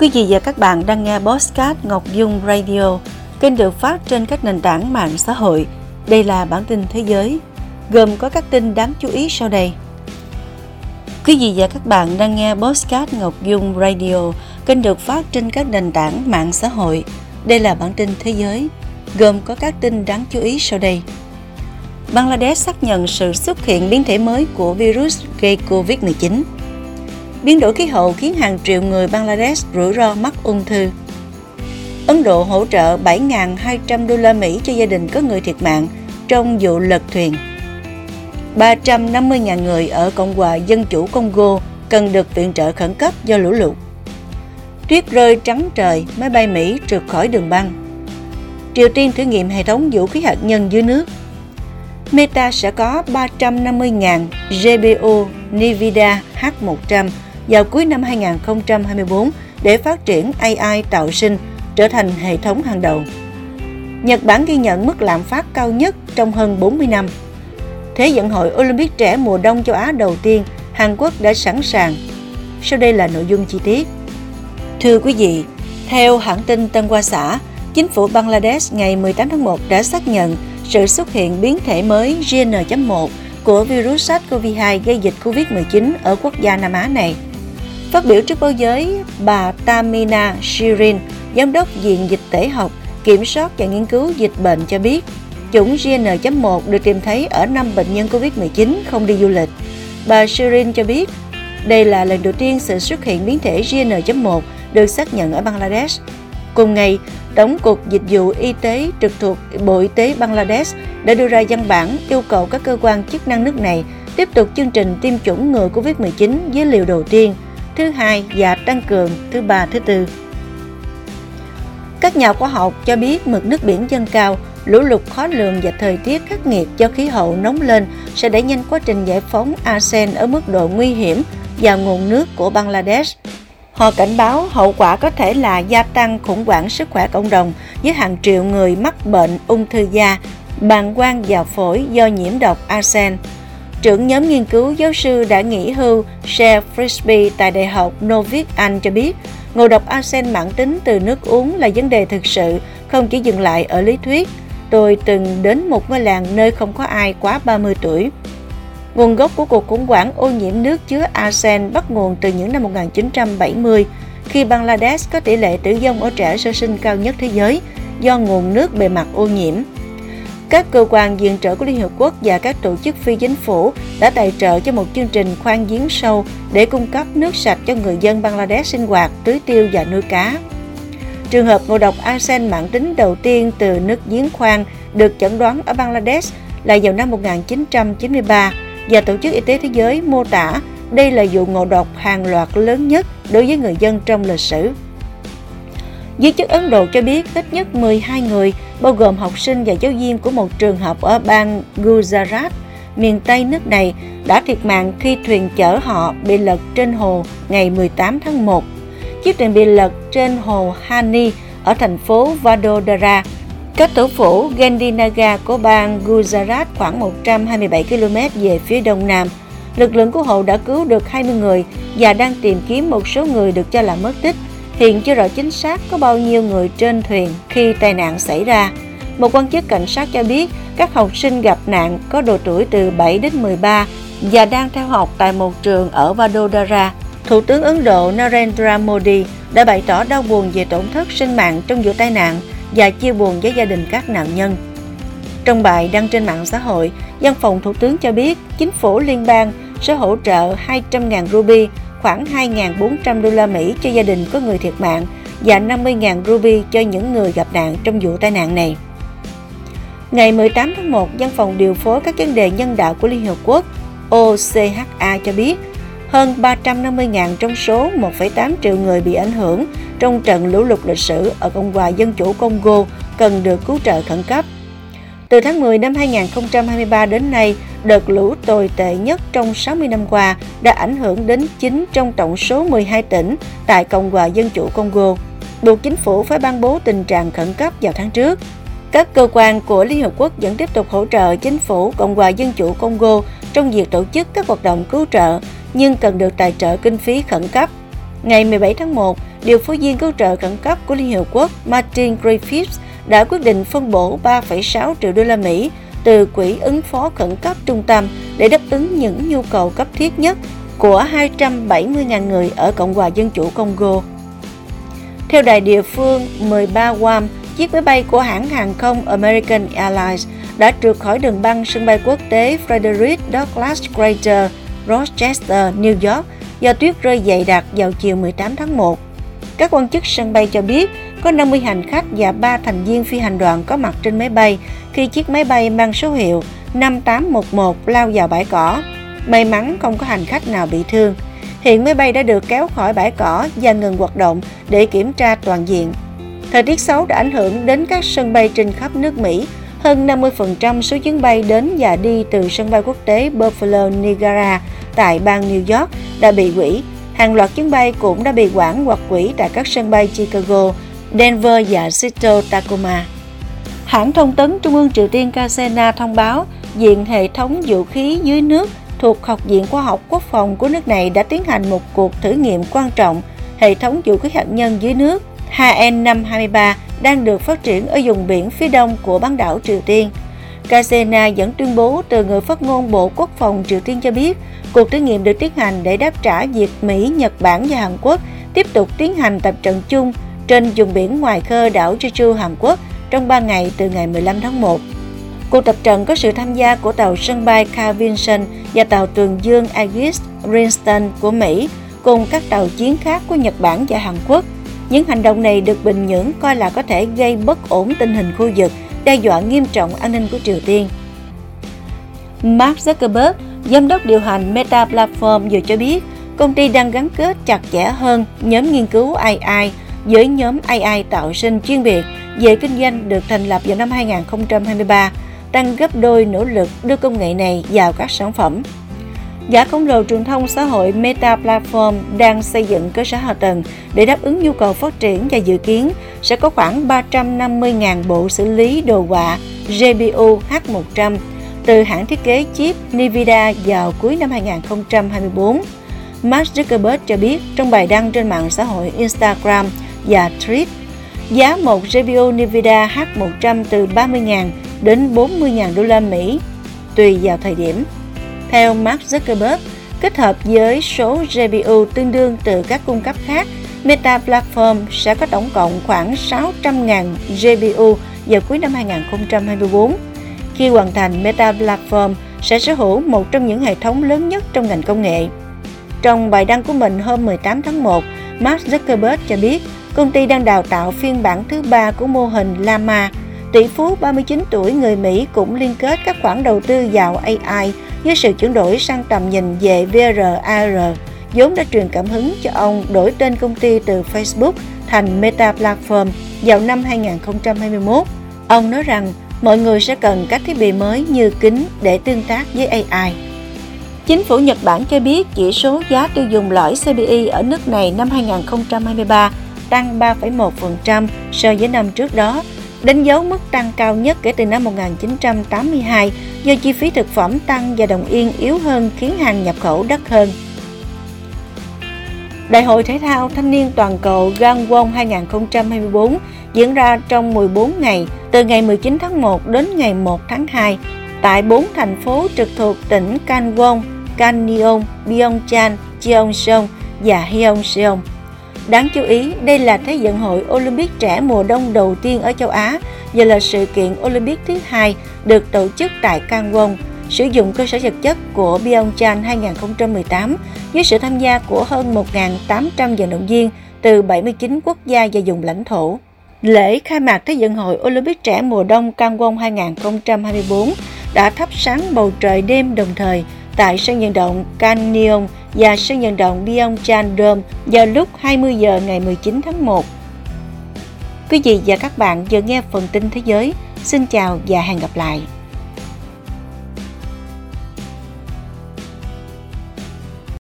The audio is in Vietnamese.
Quý vị và các bạn đang nghe Postcard Ngọc Dung Radio, kênh được phát trên các nền tảng mạng xã hội. Đây là bản tin thế giới, gồm có các tin đáng chú ý sau đây. Quý vị và các bạn đang nghe Postcard Ngọc Dung Radio, kênh được phát trên các nền tảng mạng xã hội. Đây là bản tin thế giới, gồm có các tin đáng chú ý sau đây. Bangladesh xác nhận sự xuất hiện biến thể mới của virus gây COVID-19. Biến đổi khí hậu khiến hàng triệu người Bangladesh rủi ro mắc ung thư. Ấn Độ hỗ trợ 7.200 đô la Mỹ cho gia đình có người thiệt mạng trong vụ lật thuyền. 350.000 người ở Cộng hòa Dân chủ Congo cần được viện trợ khẩn cấp do lũ lụt. Tuyết rơi trắng trời, máy bay Mỹ trượt khỏi đường băng. Triều Tiên thử nghiệm hệ thống vũ khí hạt nhân dưới nước. Meta sẽ có 350.000 GPU NVIDIA H100 vào cuối năm 2024 để phát triển AI tạo sinh trở thành hệ thống hàng đầu. Nhật Bản ghi nhận mức lạm phát cao nhất trong hơn 40 năm. Thế vận hội Olympic trẻ mùa đông châu Á đầu tiên, Hàn Quốc đã sẵn sàng. Sau đây là nội dung chi tiết. Thưa quý vị, theo hãng tin Tân Hoa Xã, chính phủ Bangladesh ngày 18 tháng 1 đã xác nhận sự xuất hiện biến thể mới GN.1 của virus SARS-CoV-2 gây dịch COVID-19 ở quốc gia Nam Á này. Phát biểu trước báo giới, bà Tamina Shirin, giám đốc viện dịch tễ học, kiểm soát và nghiên cứu dịch bệnh cho biết, chủng GN.1 được tìm thấy ở 5 bệnh nhân COVID-19 không đi du lịch. Bà Shirin cho biết, đây là lần đầu tiên sự xuất hiện biến thể GN.1 được xác nhận ở Bangladesh. Cùng ngày, Tổng cục Dịch vụ Y tế trực thuộc Bộ Y tế Bangladesh đã đưa ra văn bản yêu cầu các cơ quan chức năng nước này tiếp tục chương trình tiêm chủng ngừa COVID-19 với liều đầu tiên – thứ hai và tăng cường thứ ba thứ tư. Các nhà khoa học cho biết mực nước biển dâng cao, lũ lụt khó lường và thời tiết khắc nghiệt do khí hậu nóng lên sẽ đẩy nhanh quá trình giải phóng arsen ở mức độ nguy hiểm vào nguồn nước của Bangladesh. Họ cảnh báo hậu quả có thể là gia tăng khủng hoảng sức khỏe cộng đồng với hàng triệu người mắc bệnh ung thư da, bàng quang và phổi do nhiễm độc arsen Trưởng nhóm nghiên cứu giáo sư đã nghỉ hưu Shea Frisby tại Đại học Novik Anh cho biết, ngộ độc arsen mãn tính từ nước uống là vấn đề thực sự, không chỉ dừng lại ở lý thuyết. Tôi từng đến một ngôi làng nơi không có ai quá 30 tuổi. Nguồn gốc của cuộc khủng hoảng ô nhiễm nước chứa arsen bắt nguồn từ những năm 1970, khi Bangladesh có tỷ lệ tử vong ở trẻ sơ sinh cao nhất thế giới do nguồn nước bề mặt ô nhiễm. Các cơ quan viện trợ của Liên Hợp Quốc và các tổ chức phi chính phủ đã tài trợ cho một chương trình khoan giếng sâu để cung cấp nước sạch cho người dân Bangladesh sinh hoạt, tưới tiêu và nuôi cá. Trường hợp ngộ độc arsen mạng tính đầu tiên từ nước giếng khoan được chẩn đoán ở Bangladesh là vào năm 1993 và Tổ chức Y tế Thế giới mô tả đây là vụ ngộ độc hàng loạt lớn nhất đối với người dân trong lịch sử. Giới chức Ấn Độ cho biết ít nhất 12 người, bao gồm học sinh và giáo viên của một trường học ở bang Gujarat, miền Tây nước này, đã thiệt mạng khi thuyền chở họ bị lật trên hồ ngày 18 tháng 1. Chiếc thuyền bị lật trên hồ Hani ở thành phố Vadodara, cách thủ phủ Gandhinagar của bang Gujarat khoảng 127 km về phía đông nam. Lực lượng cứu hộ đã cứu được 20 người và đang tìm kiếm một số người được cho là mất tích Hiện chưa rõ chính xác có bao nhiêu người trên thuyền khi tai nạn xảy ra. Một quan chức cảnh sát cho biết các học sinh gặp nạn có độ tuổi từ 7 đến 13 và đang theo học tại một trường ở Vadodara. Thủ tướng Ấn Độ Narendra Modi đã bày tỏ đau buồn về tổn thất sinh mạng trong vụ tai nạn và chia buồn với gia đình các nạn nhân. Trong bài đăng trên mạng xã hội, văn phòng thủ tướng cho biết chính phủ liên bang sẽ hỗ trợ 200.000 ruby khoảng 2.400 đô la Mỹ cho gia đình có người thiệt mạng và 50.000 ruby cho những người gặp nạn trong vụ tai nạn này. Ngày 18 tháng 1, Văn phòng điều phối các vấn đề nhân đạo của Liên Hợp Quốc OCHA cho biết hơn 350.000 trong số 1,8 triệu người bị ảnh hưởng trong trận lũ lụt lịch sử ở Cộng hòa Dân chủ Congo cần được cứu trợ khẩn cấp. Từ tháng 10 năm 2023 đến nay, đợt lũ tồi tệ nhất trong 60 năm qua đã ảnh hưởng đến 9 trong tổng số 12 tỉnh tại Cộng hòa Dân chủ Congo, buộc chính phủ phải ban bố tình trạng khẩn cấp vào tháng trước. Các cơ quan của Liên Hợp Quốc vẫn tiếp tục hỗ trợ chính phủ Cộng hòa Dân chủ Congo trong việc tổ chức các hoạt động cứu trợ, nhưng cần được tài trợ kinh phí khẩn cấp. Ngày 17 tháng 1, điều phối viên cứu trợ khẩn cấp của Liên Hợp Quốc Martin Griffiths đã quyết định phân bổ 3,6 triệu đô la Mỹ từ Quỹ ứng phó khẩn cấp trung tâm để đáp ứng những nhu cầu cấp thiết nhất của 270.000 người ở Cộng hòa Dân chủ Congo. Theo đài địa phương 13 Guam, chiếc máy bay của hãng hàng không American Airlines đã trượt khỏi đường băng sân bay quốc tế Frederick Douglass Greater Rochester, New York do tuyết rơi dày đặc vào chiều 18 tháng 1. Các quan chức sân bay cho biết có 50 hành khách và 3 thành viên phi hành đoàn có mặt trên máy bay khi chiếc máy bay mang số hiệu 5811 lao vào bãi cỏ. May mắn không có hành khách nào bị thương. Hiện máy bay đã được kéo khỏi bãi cỏ và ngừng hoạt động để kiểm tra toàn diện. Thời tiết xấu đã ảnh hưởng đến các sân bay trên khắp nước Mỹ. Hơn 50% số chuyến bay đến và đi từ sân bay quốc tế Buffalo, Niagara tại bang New York đã bị hủy. Hàng loạt chuyến bay cũng đã bị hoãn hoặc hủy tại các sân bay Chicago, Denver và Seattle, Tacoma. Hãng thông tấn Trung ương Triều Tiên KCNA thông báo Viện Hệ thống Vũ khí dưới nước thuộc Học viện Khoa học Quốc phòng của nước này đã tiến hành một cuộc thử nghiệm quan trọng hệ thống vũ khí hạt nhân dưới nước HN-523 đang được phát triển ở vùng biển phía đông của bán đảo Triều Tiên. KCNA dẫn tuyên bố từ người phát ngôn Bộ Quốc phòng Triều Tiên cho biết cuộc thử nghiệm được tiến hành để đáp trả việc Mỹ, Nhật Bản và Hàn Quốc tiếp tục tiến hành tập trận chung trên vùng biển ngoài khơi đảo Jeju, Hàn Quốc trong 3 ngày từ ngày 15 tháng 1. Cuộc tập trận có sự tham gia của tàu sân bay Carl Vinson và tàu tuần dương Aegis Princeton của Mỹ cùng các tàu chiến khác của Nhật Bản và Hàn Quốc. Những hành động này được Bình Nhưỡng coi là có thể gây bất ổn tình hình khu vực, đe dọa nghiêm trọng an ninh của Triều Tiên. Mark Zuckerberg, giám đốc điều hành Meta Platform vừa cho biết công ty đang gắn kết chặt chẽ hơn nhóm nghiên cứu AI với nhóm AI tạo sinh chuyên biệt về kinh doanh được thành lập vào năm 2023, tăng gấp đôi nỗ lực đưa công nghệ này vào các sản phẩm. Giả khổng lồ truyền thông xã hội Meta Platform đang xây dựng cơ sở hạ tầng để đáp ứng nhu cầu phát triển và dự kiến sẽ có khoảng 350.000 bộ xử lý đồ họa GPU H100 từ hãng thiết kế chip Nvidia vào cuối năm 2024. Mark Zuckerberg cho biết trong bài đăng trên mạng xã hội Instagram và Trip. giá một GPU Nvidia H100 từ 30.000 đến 40.000 đô la Mỹ tùy vào thời điểm. Theo Mark Zuckerberg, kết hợp với số GPU tương đương từ các cung cấp khác, Meta Platform sẽ có tổng cộng khoảng 600.000 GPU vào cuối năm 2024. Khi hoàn thành, Meta Platform sẽ sở hữu một trong những hệ thống lớn nhất trong ngành công nghệ. Trong bài đăng của mình hôm 18 tháng 1, Mark Zuckerberg cho biết công ty đang đào tạo phiên bản thứ ba của mô hình lama Tỷ phú 39 tuổi người Mỹ cũng liên kết các khoản đầu tư vào AI với sự chuyển đổi sang tầm nhìn về VR, AR, vốn đã truyền cảm hứng cho ông đổi tên công ty từ Facebook thành Meta Platform vào năm 2021. Ông nói rằng mọi người sẽ cần các thiết bị mới như kính để tương tác với AI. Chính phủ Nhật Bản cho biết chỉ số giá tiêu dùng lõi CPI ở nước này năm 2023 tăng 3,1% so với năm trước đó, đánh dấu mức tăng cao nhất kể từ năm 1982 do chi phí thực phẩm tăng và đồng yên yếu hơn khiến hàng nhập khẩu đắt hơn. Đại hội thể thao thanh niên toàn cầu Gangwon 2024 diễn ra trong 14 ngày từ ngày 19 tháng 1 đến ngày 1 tháng 2 tại 4 thành phố trực thuộc tỉnh Gangwon, Gangneung, Pyeongchang, Cheongsong và Hyeongseong. Đáng chú ý, đây là Thế vận hội Olympic trẻ mùa đông đầu tiên ở châu Á và là sự kiện Olympic thứ hai được tổ chức tại Gangwon, sử dụng cơ sở vật chất của Pyeongchang 2018 với sự tham gia của hơn 1.800 vận động viên từ 79 quốc gia và vùng lãnh thổ. Lễ khai mạc Thế vận hội Olympic trẻ mùa đông Gangwon 2024 đã thắp sáng bầu trời đêm đồng thời tại sân vận động Canyon và sân vận động Pyeongchang Dome vào lúc 20 giờ ngày 19 tháng 1. Quý vị và các bạn vừa nghe phần tin thế giới. Xin chào và hẹn gặp lại.